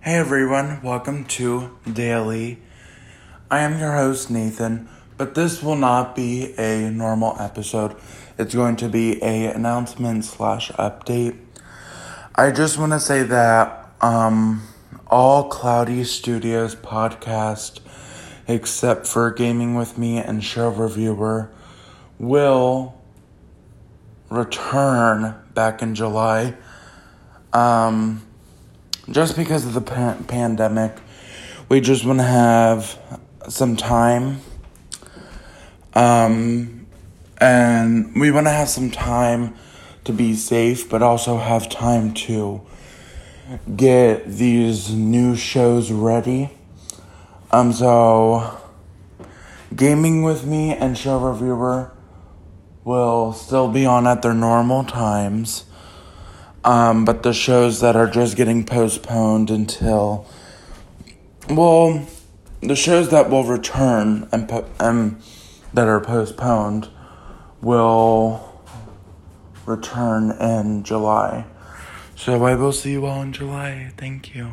Hey everyone, welcome to Daily. I am your host Nathan, but this will not be a normal episode. It's going to be a announcement slash update. I just want to say that um, all Cloudy Studios podcast, except for Gaming with Me and Show Reviewer, will return back in July. Um, just because of the pa- pandemic, we just want to have some time. Um, and we want to have some time to be safe, but also have time to get these new shows ready. Um, so gaming with me and show reviewer will still be on at their normal times. Um, but the shows that are just getting postponed until, well, the shows that will return and po- um, that are postponed will return in July. So I will see you all in July. Thank you.